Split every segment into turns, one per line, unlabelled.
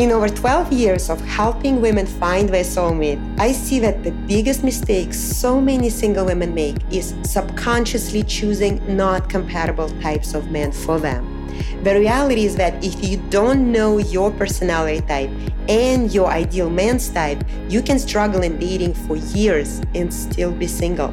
In over 12 years of helping women find their soulmate, I see that the biggest mistake so many single women make is subconsciously choosing not compatible types of men for them. The reality is that if you don't know your personality type and your ideal man's type, you can struggle in dating for years and still be single.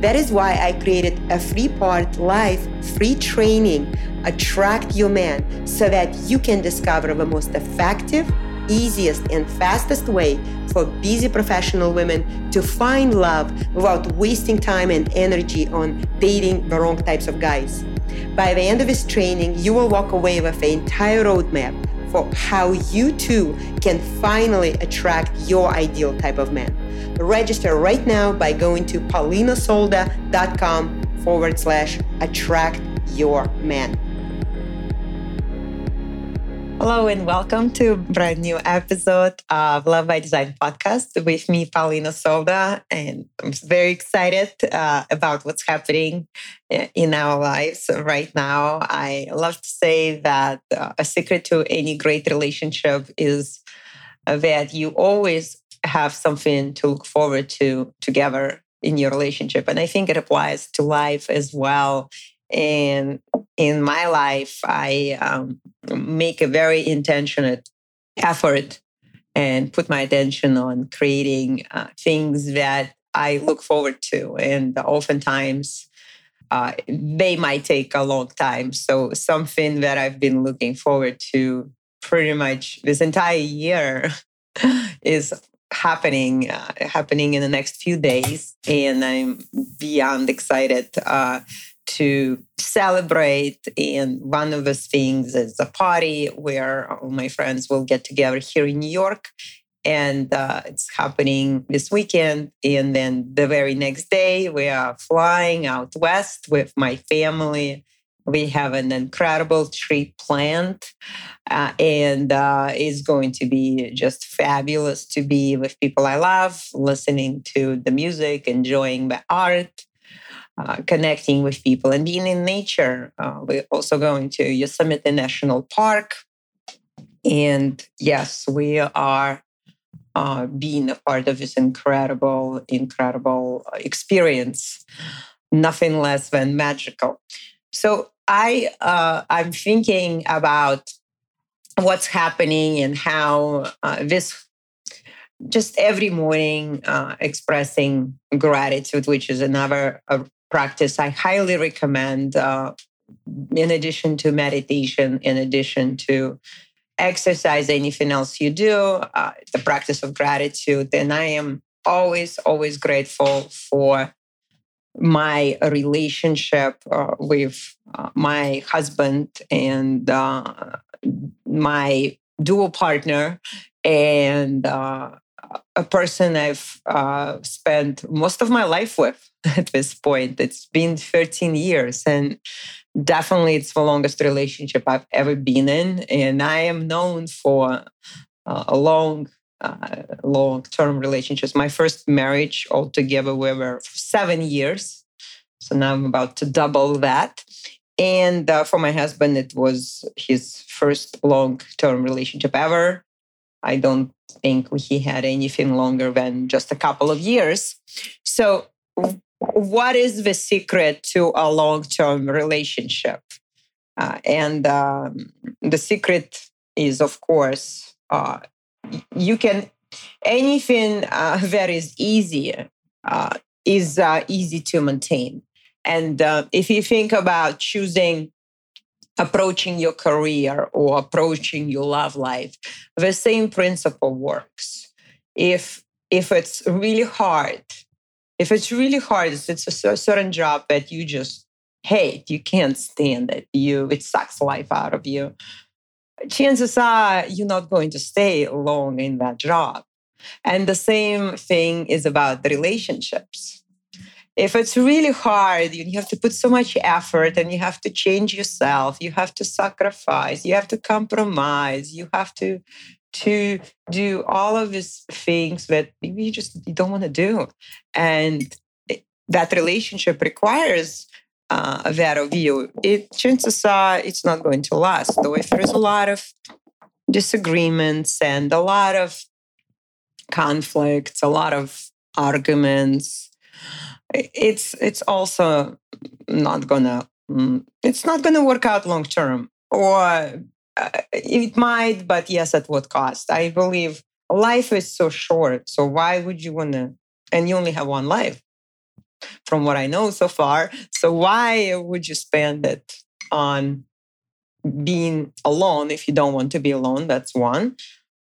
That is why I created a free part live free training attract your man so that you can discover the most effective, easiest, and fastest way for busy professional women to find love without wasting time and energy on dating the wrong types of guys. By the end of this training, you will walk away with the entire roadmap for how you too can finally attract your ideal type of man. Register right now by going to polinasolda.com forward slash attract your man. Hello and welcome to a brand new episode of Love by Design podcast with me, Polina Solda. And I'm very excited uh, about what's happening in our lives right now. I love to say that uh, a secret to any great relationship is that you always have something to look forward to together in your relationship. And I think it applies to life as well. And in my life, I um, make a very intentional effort and put my attention on creating uh, things that I look forward to. And oftentimes, uh, they might take a long time. So, something that I've been looking forward to pretty much this entire year is happening uh, happening in the next few days and i'm beyond excited uh, to celebrate. And one of those things is a party where all my friends will get together here in New York. And uh, it's happening this weekend. And then the very next day, we are flying out west with my family. We have an incredible trip planned, uh, and uh, it's going to be just fabulous to be with people I love, listening to the music, enjoying the art, uh, connecting with people and being in nature. Uh, we're also going to Yosemite National Park. And yes, we are uh, being a part of this incredible, incredible experience. Nothing less than magical. So I, uh, I'm thinking about what's happening and how uh, this just every morning uh, expressing gratitude, which is another practice I highly recommend, uh, in addition to meditation, in addition to exercise, anything else you do, uh, the practice of gratitude. And I am always, always grateful for my relationship uh, with uh, my husband and uh, my dual partner and uh, a person I've uh, spent most of my life with at this point. It's been 13 years, and definitely it's the longest relationship I've ever been in. And I am known for uh, a long, uh, long term relationships. My first marriage altogether we were seven years. So now I'm about to double that. And uh, for my husband, it was his first long term relationship ever. I don't think he had anything longer than just a couple of years. So, what is the secret to a long term relationship? Uh, and um, the secret is, of course, uh, you can, anything uh, that is easy uh, is uh, easy to maintain. And uh, if you think about choosing approaching your career or approaching your love life the same principle works. If if it's really hard if it's really hard it's a certain job that you just hate you can't stand it you it sucks life out of you chances are you're not going to stay long in that job. And the same thing is about the relationships if it's really hard, you have to put so much effort and you have to change yourself, you have to sacrifice, you have to compromise, you have to to do all of these things that you just you don't want to do. And that relationship requires uh, that of you. It chances are it's not going to last. Though if there's a lot of disagreements and a lot of conflicts, a lot of arguments. It's it's also not gonna mm, it's not gonna work out long term, or uh, it might, but yes, at what cost? I believe life is so short, so why would you wanna? And you only have one life, from what I know so far. So why would you spend it on being alone if you don't want to be alone? That's one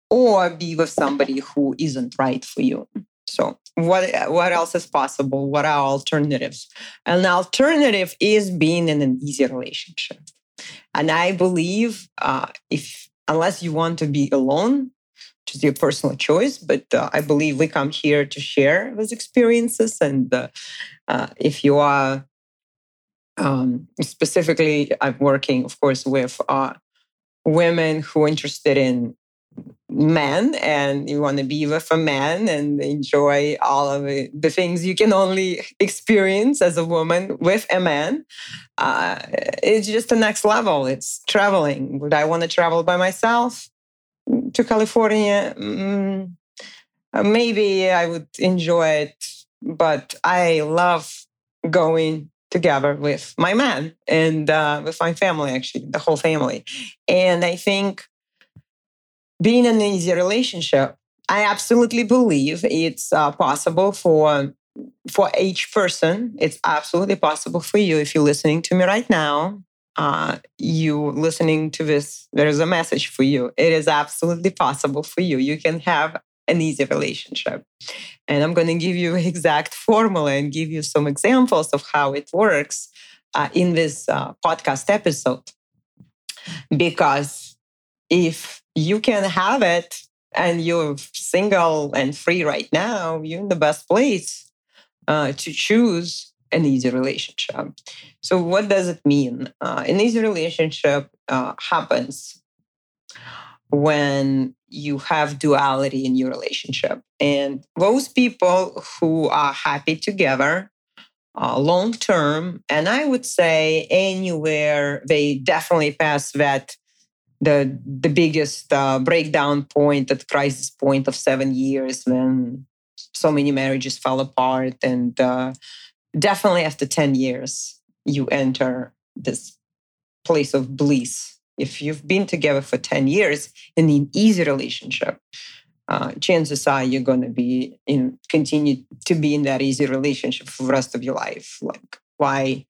or be with somebody who isn't right for you. So what what else is possible? What are alternatives? An alternative is being in an easy relationship. And I believe uh, if unless you want to be alone, which is your personal choice, but uh, I believe we come here to share those experiences. And uh, uh if you are um, specifically, I'm working, of course, with uh, women who are interested in man and you want to be with a man and enjoy all of it, the things you can only experience as a woman with a man uh, it's just the next level it's traveling. Would i want to travel by myself to california? Mm, maybe i would enjoy it but i love going together with my man and uh, with my family actually the whole family. And i think being in an easy relationship, I absolutely believe it's uh, possible for for each person. It's absolutely possible for you if you're listening to me right now. Uh, you listening to this, there is a message for you. It is absolutely possible for you. You can have an easy relationship. And I'm going to give you exact formula and give you some examples of how it works uh, in this uh, podcast episode. Because if you can have it and you're single and free right now, you're in the best place uh, to choose an easy relationship. So, what does it mean? Uh, an easy relationship uh, happens when you have duality in your relationship. And those people who are happy together uh, long term, and I would say anywhere they definitely pass that the the biggest uh, breakdown point at crisis point of seven years when so many marriages fell apart and uh, definitely after 10 years you enter this place of bliss. If you've been together for 10 years in an easy relationship uh, chances are you're going to be in continue to be in that easy relationship for the rest of your life. Like why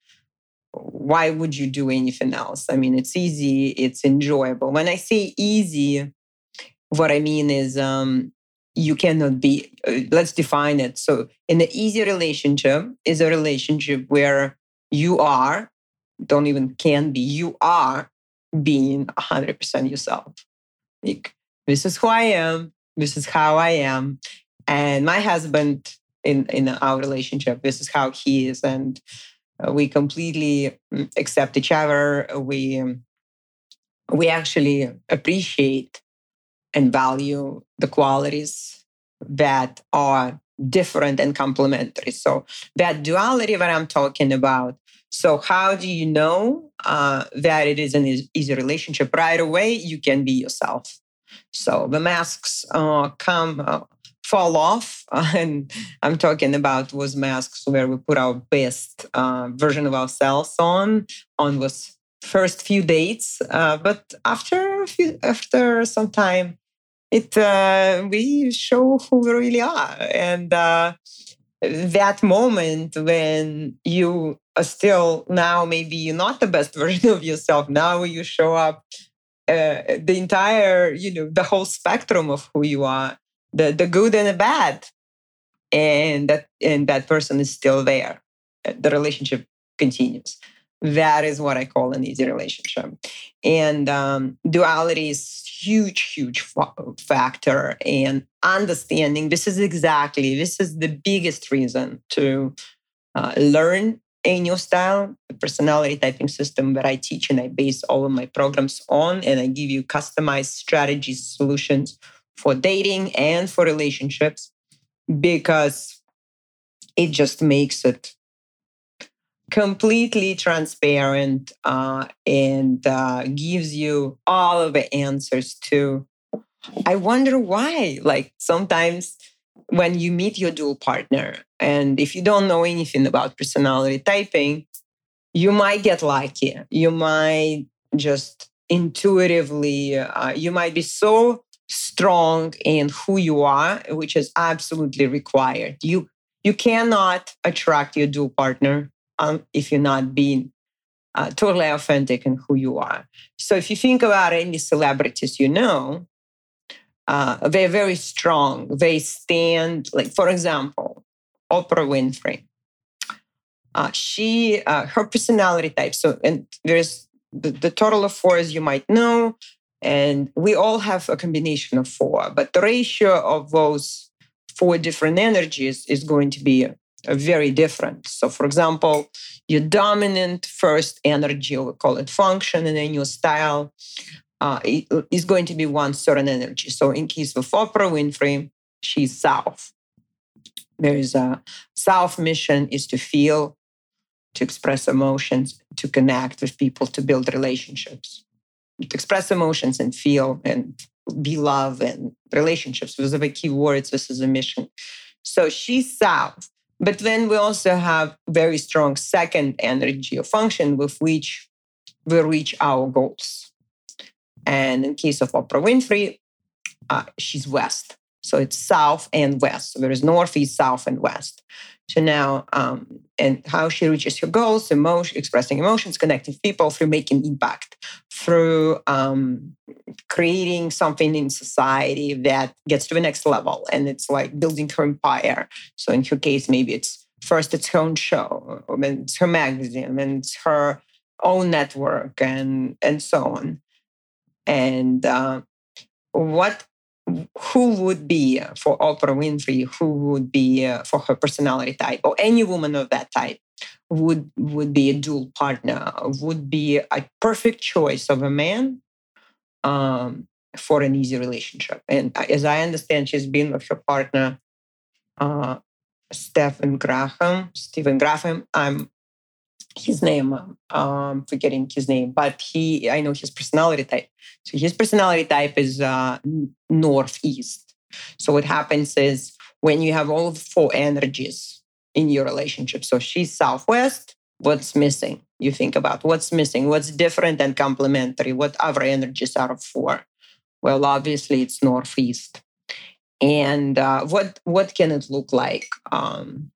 why would you do anything else? I mean, it's easy, it's enjoyable. When I say easy, what I mean is um, you cannot be, uh, let's define it. So, in an easy relationship is a relationship where you are, don't even can be, you are being 100% yourself. Like, this is who I am, this is how I am. And my husband in, in our relationship, this is how he is. And we completely mm, accept each other. We um, we actually appreciate and value the qualities that are different and complementary. So that duality that I'm talking about. So how do you know uh, that it is an easy relationship? Right away, you can be yourself. So the masks uh, come uh, fall off. and I'm talking about those masks where we put our best uh, version of ourselves on on those first few dates. Uh, but after few, after some time, it uh, we show who we really are, and uh, that moment when you are still now maybe you're not the best version of yourself. Now you show up. Uh, the entire, you know, the whole spectrum of who you are the the good and the bad. And that and that person is still there. The relationship continues. That is what i call an easy relationship. And um, duality is huge huge factor and understanding this is exactly this is the biggest reason to uh, learn a new style the personality typing system that i teach and i base all of my programs on. And i give you customized strategies solutions for dating and for relationships because it just makes it completely transparent uh, and uh, gives you all of the answers to I wonder why. Like sometimes when you meet your dual partner, and if you don't know anything about personality typing, you might get lucky. You might just intuitively, uh, you might be so strong in who you are, which is absolutely required. You you cannot attract your dual partner um, if you're not being uh, totally authentic in who you are. So if you think about any celebrities you know, uh, they're very strong. They stand, like for example, Oprah Winfrey. Uh, she, uh, her personality type. So, and there's the, the total of four, as you might know, and we all have a combination of four, but the ratio of those four different energies is going to be very different. So, for example, your dominant first energy, we call it function, and then your style uh, is going to be one certain energy. So, in case of Oprah Winfrey, she's South. There is a South mission is to feel, to express emotions, to connect with people, to build relationships, express emotions and feel and be love and relationships. Those are the key words. This is a mission. So she's South. But then we also have very strong second energy or function with which we reach our goals. And in case of Oprah Winfrey, uh, she's West. So it's South and West. So there is North, East, South, and West. So now, um, and how she reaches her goals, emotion, expressing emotions, connecting people through making impact, through um, creating something in society that gets to the next level. And it's like building her empire. So in her case, maybe it's first its own show, then it's her magazine, and it's her own network, and and so on. And uh, what who would be for Oprah Winfrey, who would be uh, for her personality type, or any woman of that type would would be a dual partner, would be a perfect choice of a man um, for an easy relationship. And as I understand, she's been with her partner, uh, Stephen Graham, Stephen Graham. I'm his name, um, forgetting his name, but he, I know his personality type. So his personality type is uh, northeast. So what happens is when you have all four energies in your relationship. So she's southwest. What's missing? You think about what's missing, what's different and complementary, what other energies are for? Well, obviously it's northeast. And uh, what what can it look like? Um,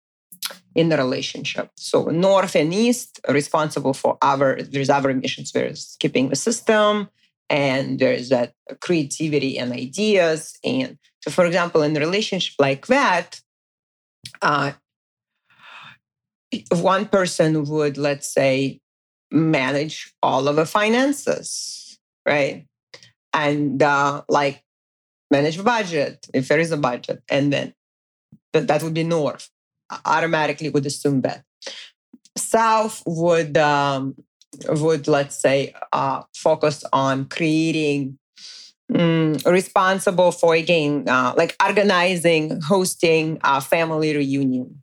in the relationship. So north and east responsible for our there's emissions. There's keeping the system, and there's that creativity and ideas. And so, for example, in a relationship like that, uh, one person would, let's say, manage all of the finances, right? And uh, like manage budget if there is a budget, and then that would be north automatically would assume that. South would um, would let's say uh, focus on creating um, responsible for again uh, like organizing, hosting a family reunion.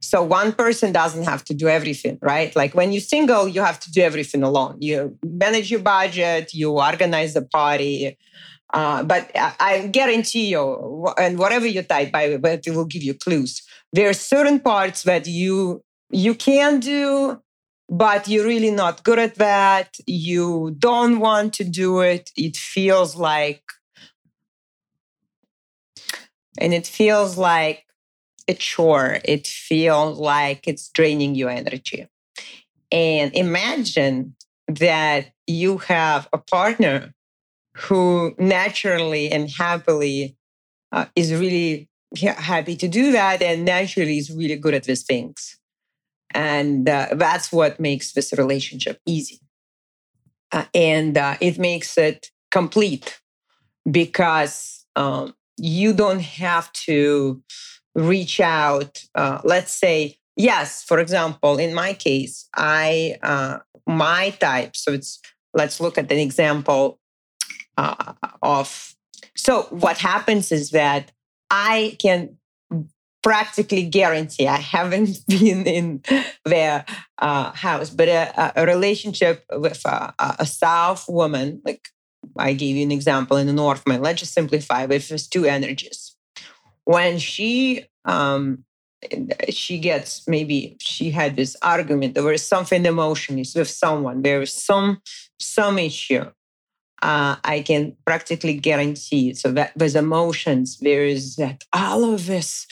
So one person doesn't have to do everything, right? Like when you're single, you have to do everything alone. You manage your budget, you organize the party, uh, but I, guarantee you, and whatever you type, by but it will give you clues. There are certain parts that you you can do, but you're really not good at that. You don't want to do it. It feels like, and it feels like a chore. It feels like it's draining your energy. And imagine that you have a partner who naturally and happily uh, is really happy to do that and naturally is really good at these things. And uh, that's what makes this relationship easy. Uh, and uh, it makes it complete because um, you don't have to reach out. Uh, let's say, yes, for example, in my case, I, uh, my type, so it's, let's look at an example uh, of. So what happens is that I can practically guarantee I haven't been in their uh, house, but a, a, relationship with a, a South woman, like I gave you an example in the North Man. Let's just simplify. If there's two energies, when she um, she gets maybe she had this argument there was something emotionless with someone there is some some issue uh, i can practically guarantee so that with emotions there is that all of this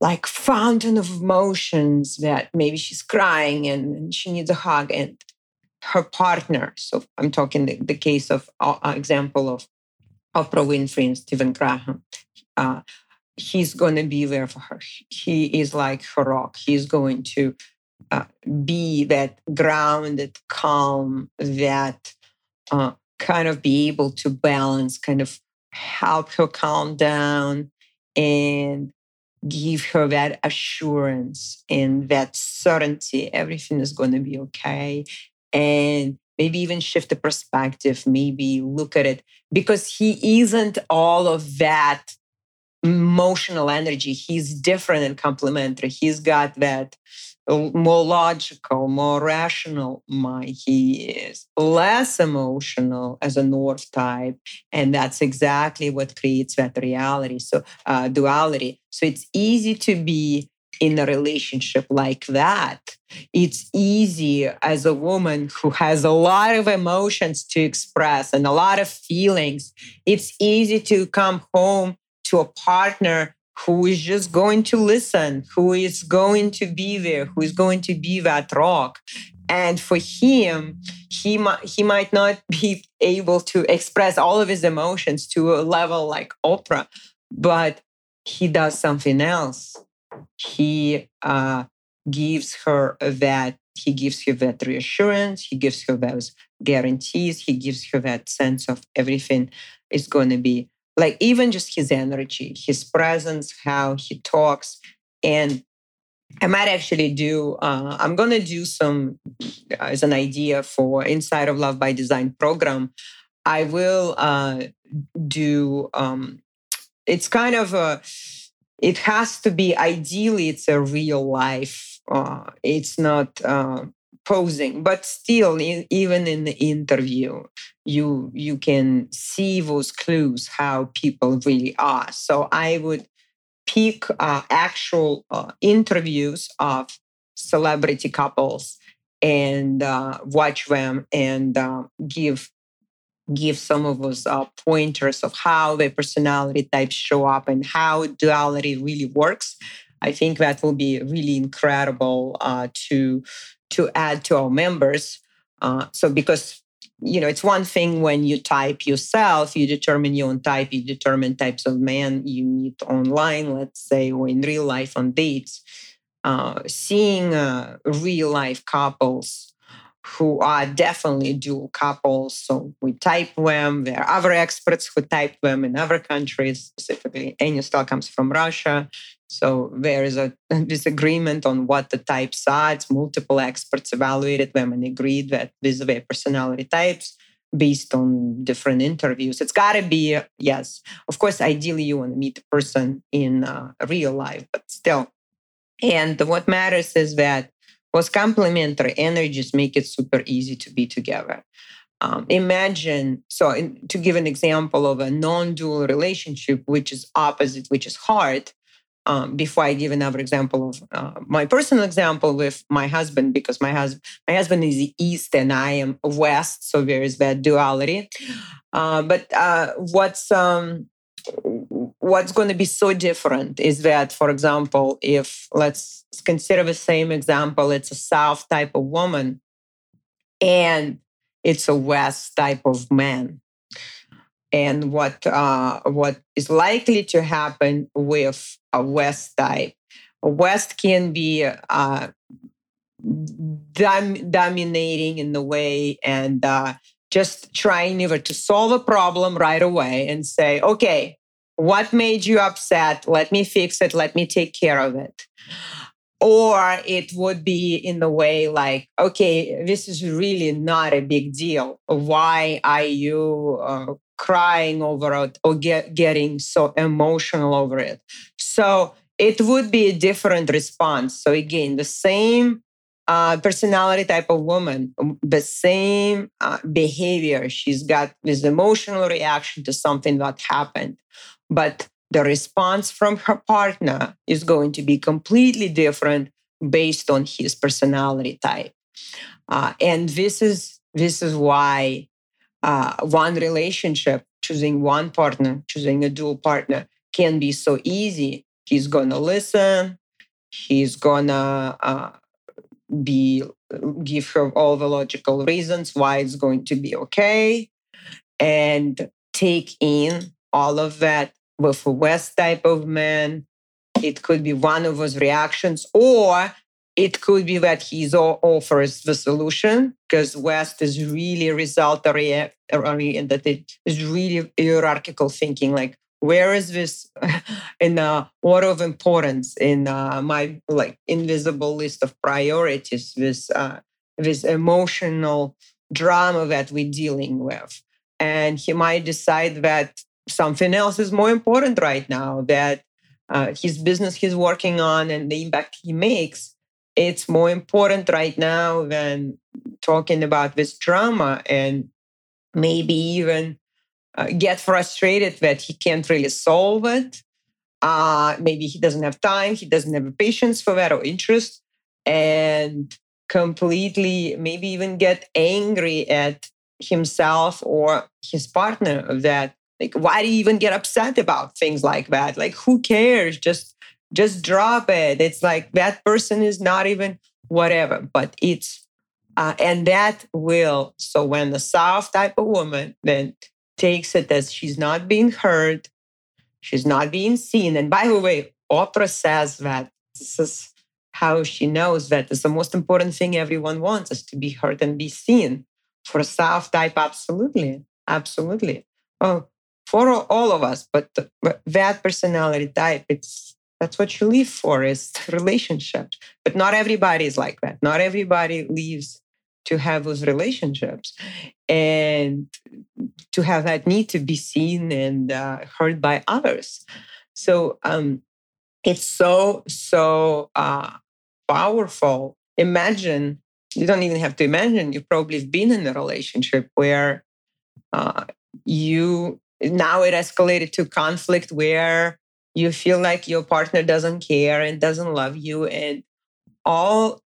like fountain of emotions that maybe she's crying and, she needs a hug and her partner so i'm talking the, the case of uh, example of oprah winfrey and stephen graham uh, he's going to be there for her. He is like her rock. He's going to uh, be that grounded, calm, that uh, kind of be able to balance, kind of help her calm down and give her that assurance and that certainty everything is going to be okay. And maybe even shift the perspective, maybe look at it because he isn't all of that emotional energy. He's different and complementary. He's got that more logical, more rational mind. He is less emotional as a North type. And that's exactly what creates that reality. So, uh, duality. So, it's easy to be in a relationship like that. It's easy as a woman who has a lot of emotions to express and a lot of feelings. It's easy to come home to a partner who is just going to listen, who is going to be there, who is going to be that rock. And for him, he might he might not be able to express all of his emotions to a level like Oprah, but he does something else. He uh, gives her that he gives her that reassurance. He gives her those guarantees. He gives her that sense of everything is going to be like even just his energy, his presence, how he talks. And I might actually do, uh, I'm going to do some uh, as an idea for Inside of Love by Design program. I will uh, do, um, it's kind of a, it has to be ideally, it's a real life. Uh, it's not uh, posing but still even in the interview you you can see those clues how people really are so i would pick uh, actual uh, interviews of celebrity couples and uh, watch them and uh, give give some of those uh, pointers of how their personality types show up and how duality really works i think that will be really incredible uh, to to add to our members. Uh, so because you know it's one thing when you type yourself you determine your own type you determine types of men you meet online let's say or in real life on dates uh, seeing uh, real life couples who are definitely dual couples. So we type them. There are other experts who type them in other countries, specifically Anustal comes from Russia. So there is a disagreement on what the types are. It's multiple experts evaluated them and agreed that these their personality types based on different interviews. It's got to be, yes, of course, ideally you want to meet the person in uh, real life, but still. And what matters is that was complementary energies make it super easy to be together. Um, imagine, so in, to give an example of a non dual relationship, which is opposite, which is hard, um, before I give another example of uh, my personal example with my husband, because my husband my husband is east and I am west, so there is that duality. Uh, but uh, what's um, what's going to be so different is that, for example, if let's consider the same example, it's a South type of woman and it's a West type of man. And what uh, what is likely to happen with a West type? A West can be uh, dom- dominating in the way and uh, just trying either to solve a problem right away and say, okay, what made you upset? Let me fix it. Let me take care of it. Or it would be in the way like, okay, this is really not a big deal. Why are you uh, crying over it or get, getting so emotional over it? So it would be a different response. So again, the same uh, personality type of woman, um, the same uh, behavior. She's got this emotional reaction to something that happened, but the response from her partner is going to be completely different based on his personality type. Uh, and this is this is why uh, one relationship, choosing one partner, choosing a dual partner, can be so easy. He's gonna listen. He's gonna uh, be give her all the logical reasons why it's going to be okay, and take in all of that with a West type of man. It could be one of those reactions, or it could be that he offers the solution because West is really result oriented. It is really hierarchical thinking. Like, where is this in uh, order of importance in uh, my like invisible list of priorities? This uh, this emotional drama that we're dealing with, and he might decide that something else is more important right now. That uh, his business he's working on and the impact he makes it's more important right now than talking about this drama and maybe even uh, get frustrated that he can't really solve it. Uh, maybe he doesn't have time, he doesn't have patience for that or interest, and completely maybe even get angry at himself or his partner of that. Like, why do you even get upset about things like that? Like, who cares? Just just drop it. It's like that person is not even whatever, but it's, uh, and that will. So when the South type of woman then takes it as she's not being heard, she's not being seen. And by the way, Oprah says that this is how she knows that it's the most important thing everyone wants is to be heard and be seen. For a South type, absolutely, absolutely. Oh, for all of us, but that personality type, it's that's what you live for is relationships. But not everybody is like that. Not everybody lives to have those relationships and to have that need to be seen and uh, heard by others. So um, it's so, so uh, powerful. Imagine, you don't even have to imagine, you've probably been in a relationship where uh, you now it escalated to conflict where you feel like your partner doesn't care and doesn't love you. And all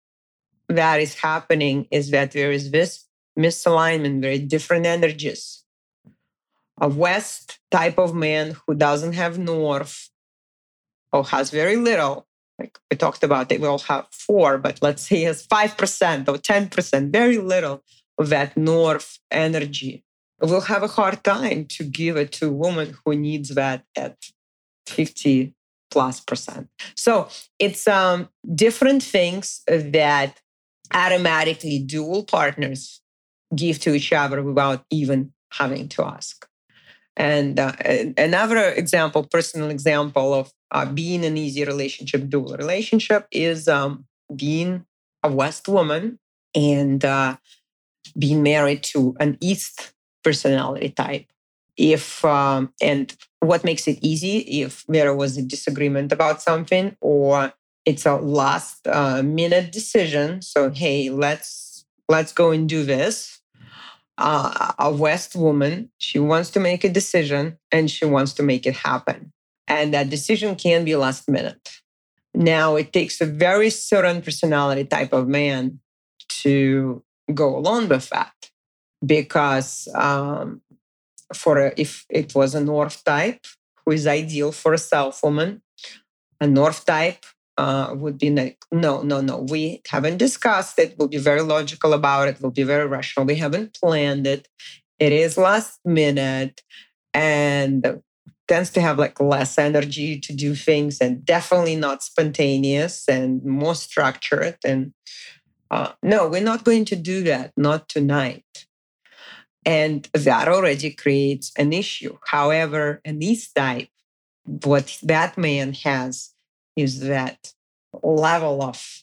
that is happening is that there is this misalignment, very different energies. A West type of man who doesn't have North or has very little, like we talked about, they will have four, but let's say he has 5% or 10%, very little of that North energy, will have a hard time to give it to a woman who needs that at 50 plus percent. So it's um, different things that automatically dual partners give to each other without even having to ask. And uh, another example, personal example of uh, being an easy relationship, dual relationship, is um, being a West woman and uh, being married to an East personality type if um, and what makes it easy if there was a disagreement about something or it's a last uh, minute decision. So hey let's let's go and do this. Uh, a west woman she wants to make a decision and she wants to make it happen. And that decision can be last minute. Now it takes a very certain personality type of man to go along with that because um, for a, if it was a north type who is ideal for a south woman a north type uh, would be like no no no we haven't discussed it. We'll be very logical about it. We'll be very rational. We haven't planned it. It is last minute and tends to have like less energy to do things and definitely not spontaneous and more structured and uh, no we're not going to do that. Not tonight and that already creates an issue. However, in this type, what that man has is that level of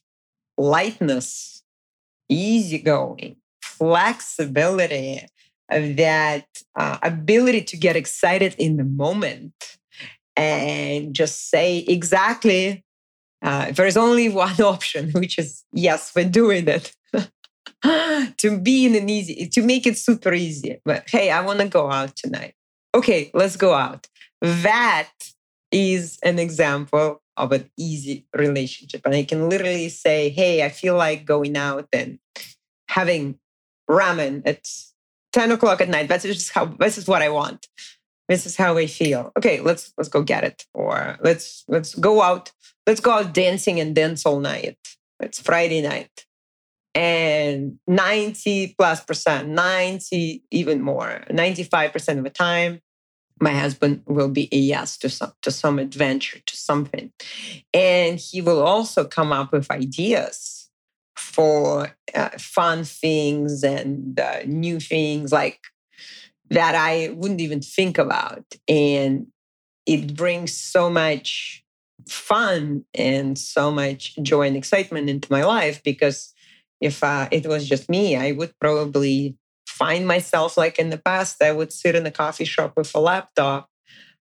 lightness, easygoing, flexibility, that uh, ability to get excited in the moment and just say exactly Uh, there is only one option, which is yes, we're doing it. to be in an easy, to make it super easy. But hey, I want to go out tonight. Okay, let's go out. That is an example of an easy relationship. And I can literally say, hey, I feel like going out and having ramen at 10 o'clock at night. That's just how this is what I want. This is how I feel. Okay, let's let's go get it. Or let's let's go out. Let's go out dancing and dance all night. It's Friday night. And 90 plus percent, 90 even more, 95% of the time, my husband will be a yes to some to some adventure to something. And he will also come up with ideas for uh, fun things and uh, new things like that i wouldn't even think about. And it brings so much fun and so much joy and excitement into my life because if uh, it was just me i would probably find myself like in the past, I would sit in a coffee shop with a laptop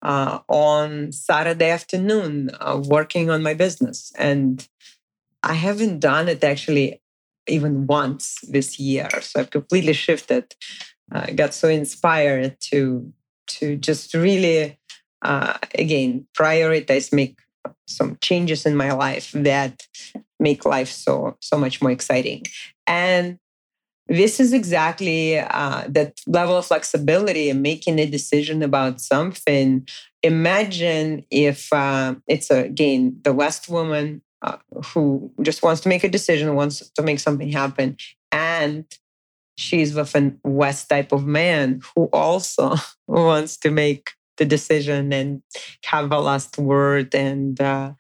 uh, on Saturday afternoon uh, working on my business. And I haven't done it actually even once this year. So I've completely shifted. I got so inspired to to just really uh, again prioritize make some changes in my life that make life so so much more exciting and this is exactly uh, that level of flexibility and making a decision about something. Imagine if uh, it's again the West woman uh, who just wants to make a decision, wants to make something happen, and she's with a West type of man who also wants to make the decision and have a last word and uh,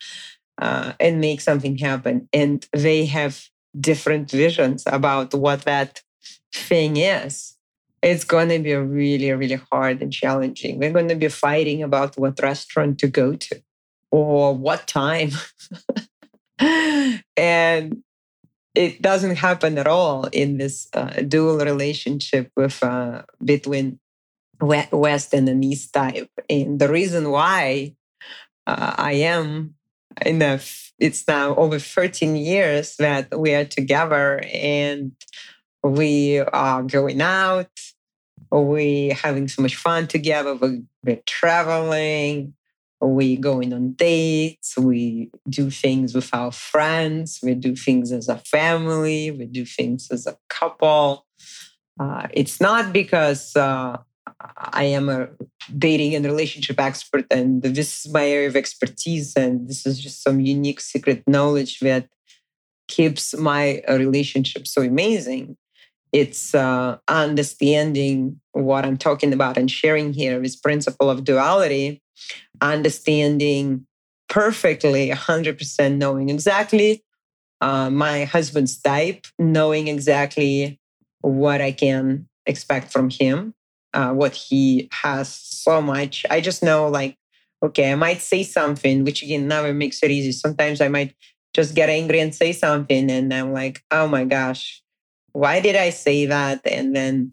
uh, and make something happen. And they have different visions about what that thing is, it's going to be really, really hard and challenging. We're going to be fighting about what restaurant to go to or what time. and it doesn't happen at all in this uh, dual relationship with uh, between West and an East type. And the reason why uh, I am in a it's now over 13 years that we are together and we are going out. We having so much fun together. We, we're traveling. We going on dates. We do things with our friends. We do things as a family. We do things as a couple. Uh, it's not because uh, I am a dating and relationship expert, and this is my area of expertise, and this is just some unique secret knowledge that keeps my relationship so amazing. It's uh, understanding what I'm talking about and sharing here this principle of duality, understanding perfectly, 100% knowing exactly uh, my husband's type, knowing exactly what I can expect from him uh, what he has so much. I just know, like, okay, I might say something, which again never makes it easy. Sometimes I might just get angry and say something, and I'm like, oh my gosh, why did I say that? And then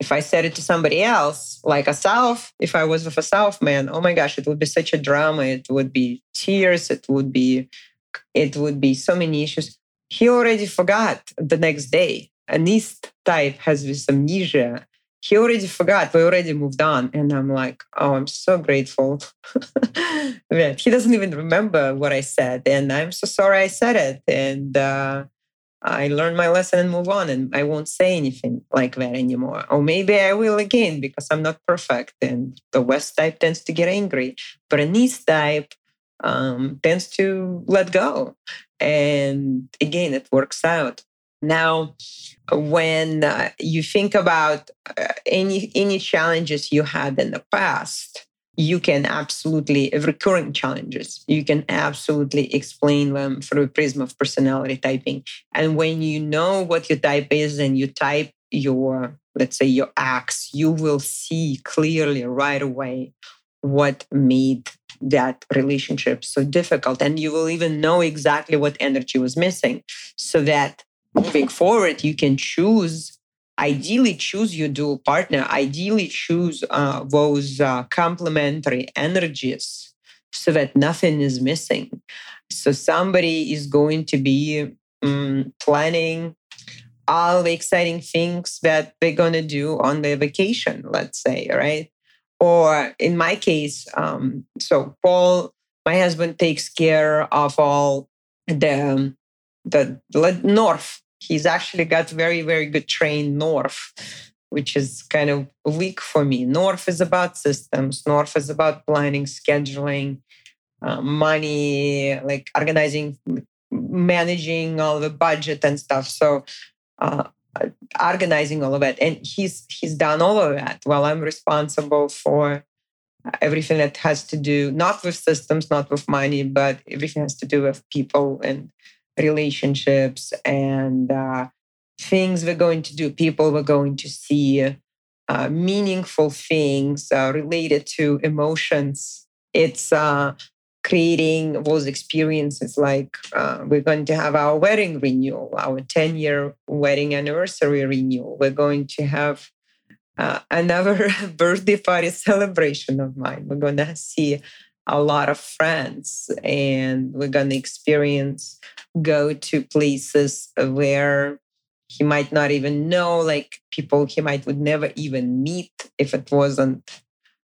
if I said it to somebody else, like a South, if I was with a South man, oh my gosh, it would be such a drama. It would be tears. It would be, it would be so many issues. He already forgot the next day. An East type has this amnesia he already forgot. We already moved on. And I'm like, oh, I'm so grateful that he doesn't even remember what I said. And I'm so sorry I said it. And uh, I learned my lesson and move on. And I won't say anything like that anymore. Or maybe I will again because I'm not perfect. And the West type tends to get angry. But an East type um, tends to let go. And again, it works out. Now, when uh, you think about uh, any any challenges you had in the past, you can absolutely recurring challenges. You can absolutely explain them through a prism of personality typing. And when you know what your type is and you type your let's say your acts, you will see clearly right away what made that relationship so difficult and you will even know exactly what energy was missing so that moving forward, you can choose, ideally choose your dual partner, ideally choose uh, those uh, complementary energies so that nothing is missing. So somebody is going to be um, planning all the exciting things that they're going to do on their vacation, let's say, right? Or in my case, um, so Paul, my husband takes care of all the the north. He's actually got very very good train north, which is kind of weak for me. North is about systems. North is about planning, scheduling, uh, money, like organizing, managing all the budget and stuff. So uh, organizing all of that And he's he's done all of that while I'm responsible for everything that has to do not with systems, not with money, but everything has to do with people and relationships and uh, things we're going to do, people we're going to see, uh, meaningful things uh, related to emotions. It's uh, creating those experiences like uh, we're going to have our wedding renewal our 10 year wedding anniversary renewal we're going to have uh, another birthday party celebration of mine we're going to see a lot of friends and we're going to experience go to places where he might not even know like people he might would never even meet if it wasn't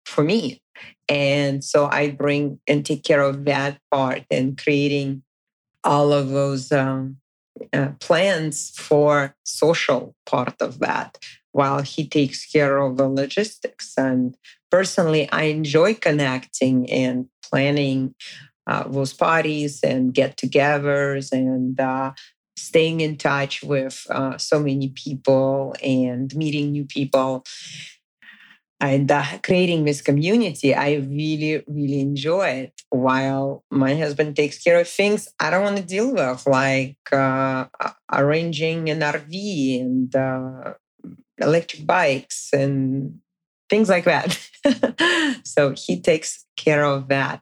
for me and so I bring and take care of that part and creating all of those um, uh, plans for social part of that while he takes care of the logistics. And personally, I enjoy connecting and planning uh, those parties and get togethers and uh, staying in touch with uh, so many people and meeting new people. And uh, creating this community i really really enjoy it while my husband takes care of things i don't want to deal with like uh, arranging an rv and uh, electric bikes and things like that so he takes care of that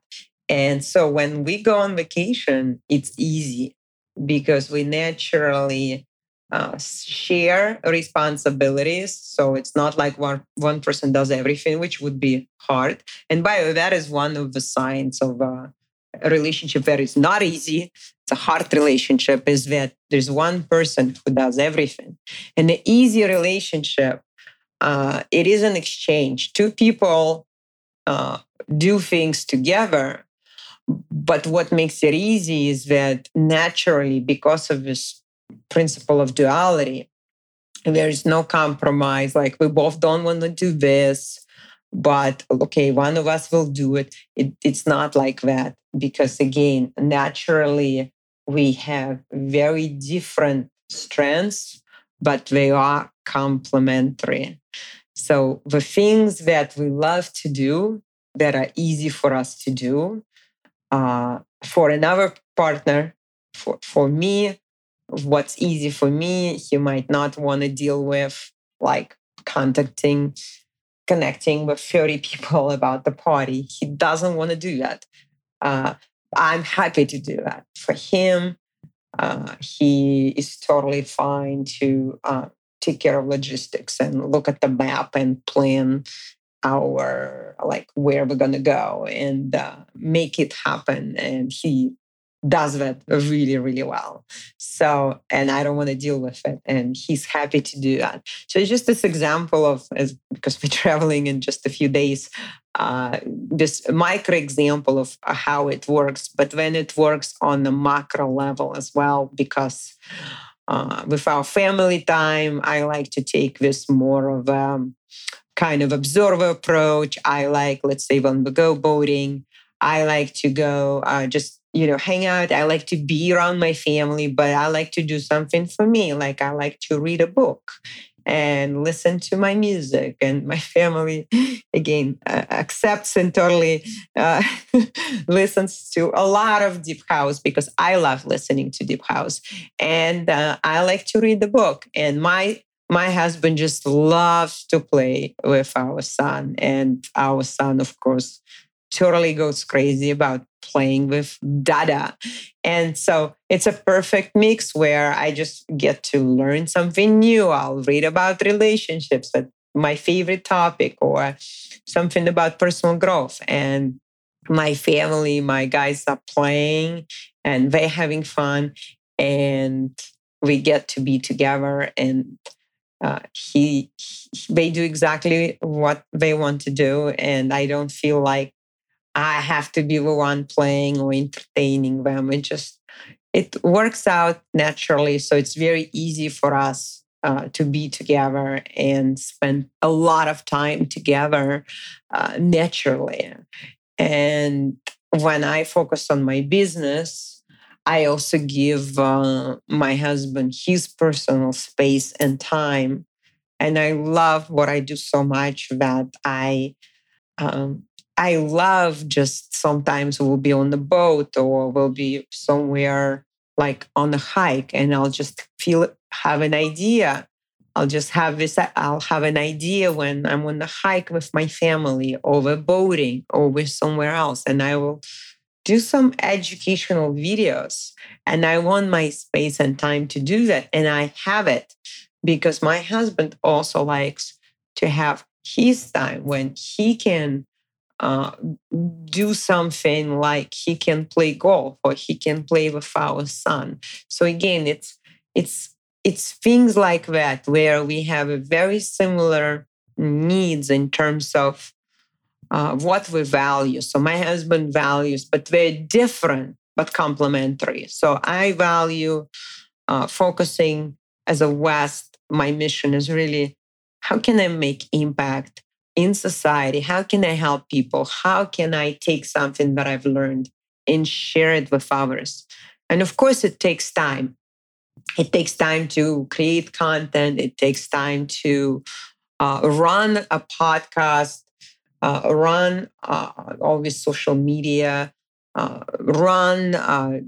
and so when we go on vacation it's easy because we naturally uh, share responsibilities. So it's not like one, one person does everything, which would be hard. And by the way, that is one of the signs of a relationship that is not easy. It's a hard relationship, is that there's one person who does everything. And the easy relationship, uh, it is an exchange. Two people uh, do things together. But what makes it easy is that naturally, because of this principle of duality. There is no compromise. Like we both don't want to do this, but okay, one of us will do it. it it's not like that because, again, naturally, we have very different strengths, but they are complementary. So the things that we love to do that are easy for us to do, uh, for another partner, for, for me, what's easy for me, he might not want to deal with, like contacting, connecting with 30 people about the party. He doesn't want to do that. Uh, I'm happy to do that. For him, uh, he is totally fine to uh, take care of logistics and look at the map and plan our like where we're gonna go and uh, make it happen. And he does that really, really well. So, and I don't want to deal with it. And he's happy to do that. So it's just this example of, as, because we're traveling in just a few days, uh, this micro example of how it works, but when it works on the macro level as well, because uh, with our family time, I like to take this more of a kind of observer approach. I like, let's say, when we go boating, I like to go uh, just you know, hang out. I like to be around my family, but I like to do something for me. Like I like to read a book and listen to my music. And my family, again, uh, accepts and totally uh, listens to a lot of deep house because I love listening to deep house. And uh, I like to read the book. And my my husband just loves to play with our son, and our son, of course, totally goes crazy about playing with dada. And so it's a perfect mix where I just get to learn something new. I'll read about relationships, that my favorite topic, or something about personal growth. And my family, my guys are playing and they're having fun and we get to be together and uh, he, he they do exactly what they want to do and i don't feel like i have to be the one playing or entertaining them it just it works out naturally so it's very easy for us uh, to be together and spend a lot of time together uh, naturally and when i focus on my business I also give uh, my husband his personal space and time. And I love what I do so much that I um, I love just sometimes we'll be on the boat or we'll be somewhere like on a hike and I'll just feel have an idea. I'll just have this, I'll have an idea when I'm on the hike with my family or we're boating or we're somewhere else. And I will do some educational videos. And I want my space and time to do that. And I have it because my husband also likes to have his time when he can uh, do something like he can play golf or he can play with our son. So again, it's it's it's things like that where we have a very similar needs in terms of uh, what we value. So my husband values, but they're different but complementary. So I value uh, focusing as a West. My mission is really how can I make impact in society? How can I help people? How can I take something that I've learned and share it with others? And of course, it takes time. It takes time to create content. It takes time to uh, run a podcast uh, run uh, always social media, uh, run uh,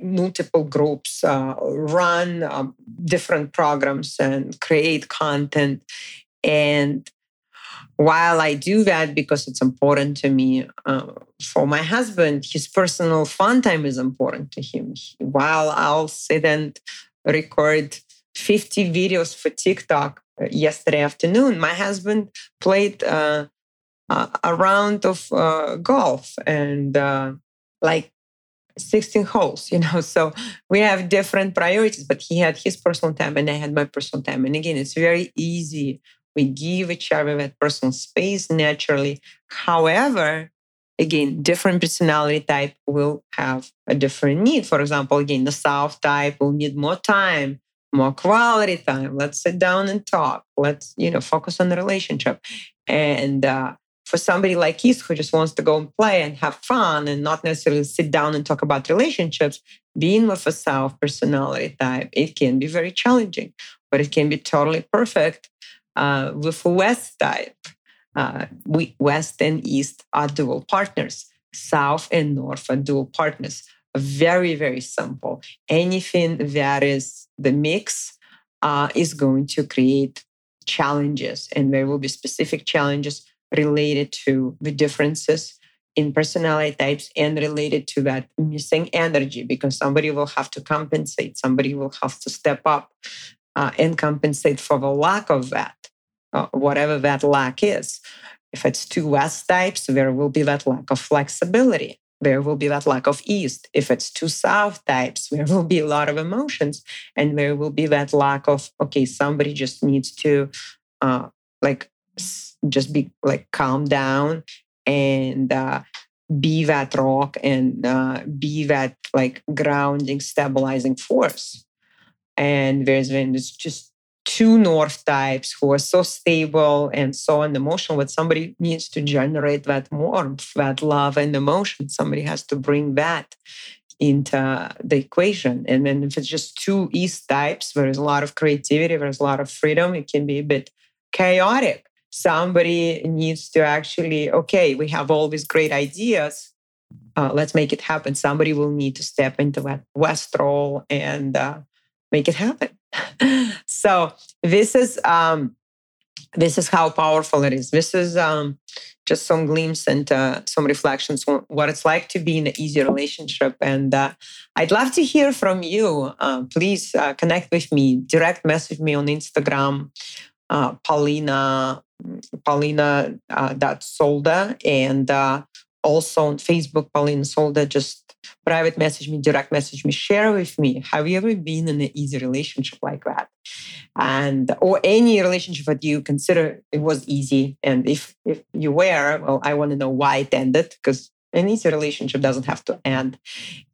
multiple groups, uh, run um, different programs, and create content. And while I do that because it's important to me, uh, for my husband, his personal fun time is important to him. While I'll sit and record 50 videos for TikTok yesterday afternoon, my husband played uh, uh, a round of uh, golf and uh, like 16 holes, you know. So we have different priorities, but he had his personal time and I had my personal time. And again, it's very easy. We give each other that personal space naturally. However, again, different personality type will have a different need. For example, again, the South type will need more time, more quality time. Let's sit down and talk. Let's, you know, focus on the relationship. And uh, for somebody like Keith who just wants to go and play and have fun and not necessarily sit down and talk about relationships, being with a South personality type, it can be very challenging, but it can be totally perfect uh, with West type. Uh, we, West and East are dual partners. South and North are dual partners. Very, very simple. Anything that is the mix uh, is going to create challenges, and there will be specific challenges related to the differences in personality types and related to that missing energy because somebody will have to compensate, somebody will have to step up uh, and compensate for the lack of that, uh, whatever that lack is. If it's two West types, there will be that lack of flexibility. There will be that lack of East. If it's two South types, there will be a lot of emotions. And there will be that lack of, okay, somebody just needs to uh, like just be like calm down and uh, be that rock and uh, be that like grounding, stabilizing force. And there's been just two north types who are so stable and so unemotional, but somebody needs to generate that warmth, that love and emotion. Somebody has to bring that into the equation. And then if it's just two east types, there's a lot of creativity, there's a lot of freedom, it can be a bit chaotic somebody needs to actually, okay, we have all these great ideas. Uh, let's make it happen. Somebody will need to step into that West role and uh, make it happen. so this is um, this is how powerful it is. This is um, just some glimpse and uh, some reflections on what it's like to be in an easy relationship. And uh, I'd love to hear from you. Uh, please uh, connect with me, direct message me on Instagram, uh, Polina Polina uh, that Solda and uh, also on Facebook, Polina Solda, just private message me, direct message me, share with me. Have you ever been in an easy relationship like that? And or any relationship that you consider it was easy. And if if you were, well, I want to know why it ended because an easy relationship doesn't have to end.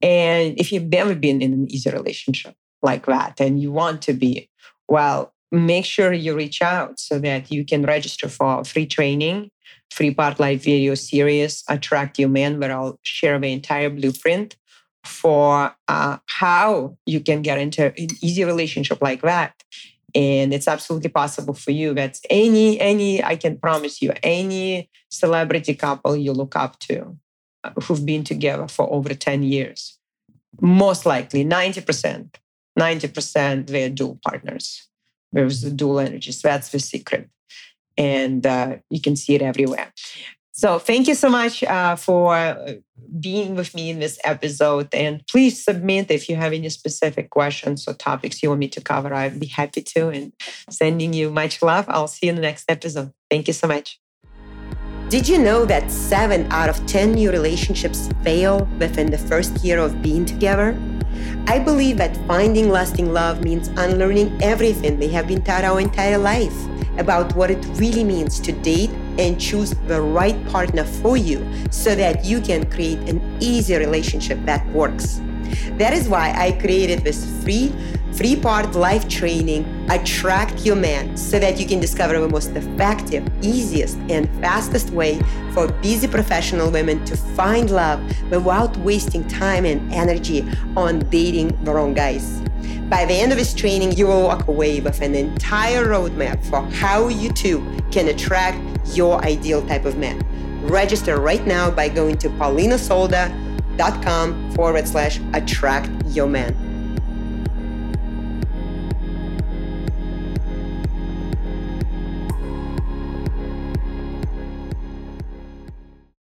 And if you've never been in an easy relationship like that and you want to be, well, make sure you reach out so that you can register for free training, free part live video series, Attract Your Man, where I'll share the entire blueprint for uh, how you can get into an easy relationship like that. And it's absolutely possible for you. That's any, any, I can promise you, any celebrity couple you look up to uh, who've been together for over 10 years, most likely 90%, 90% they're dual partners there's the dual energies. That's the secret. And uh, you can see it everywhere. So thank you so much uh, for uh, being with me in this episode. And please submit if you have any specific questions or topics you want me to cover. I'd be happy to. And sending you much love. I'll see you in the next episode. Thank you so much. Did you know that seven out of 10 new relationships fail within the first year of being together? I believe that finding lasting love means unlearning everything they have been taught our entire life about what it really means to date and choose the right partner for you so that you can create an easy relationship that works. That is why I created this free Three part life training, Attract Your Man, so that you can discover the most effective, easiest, and fastest way for busy professional women to find love without wasting time and energy on dating the wrong guys. By the end of this training, you will walk away with an entire roadmap for how you too can attract your ideal type of man. Register right now by going to polinasolda.com forward slash attract your man.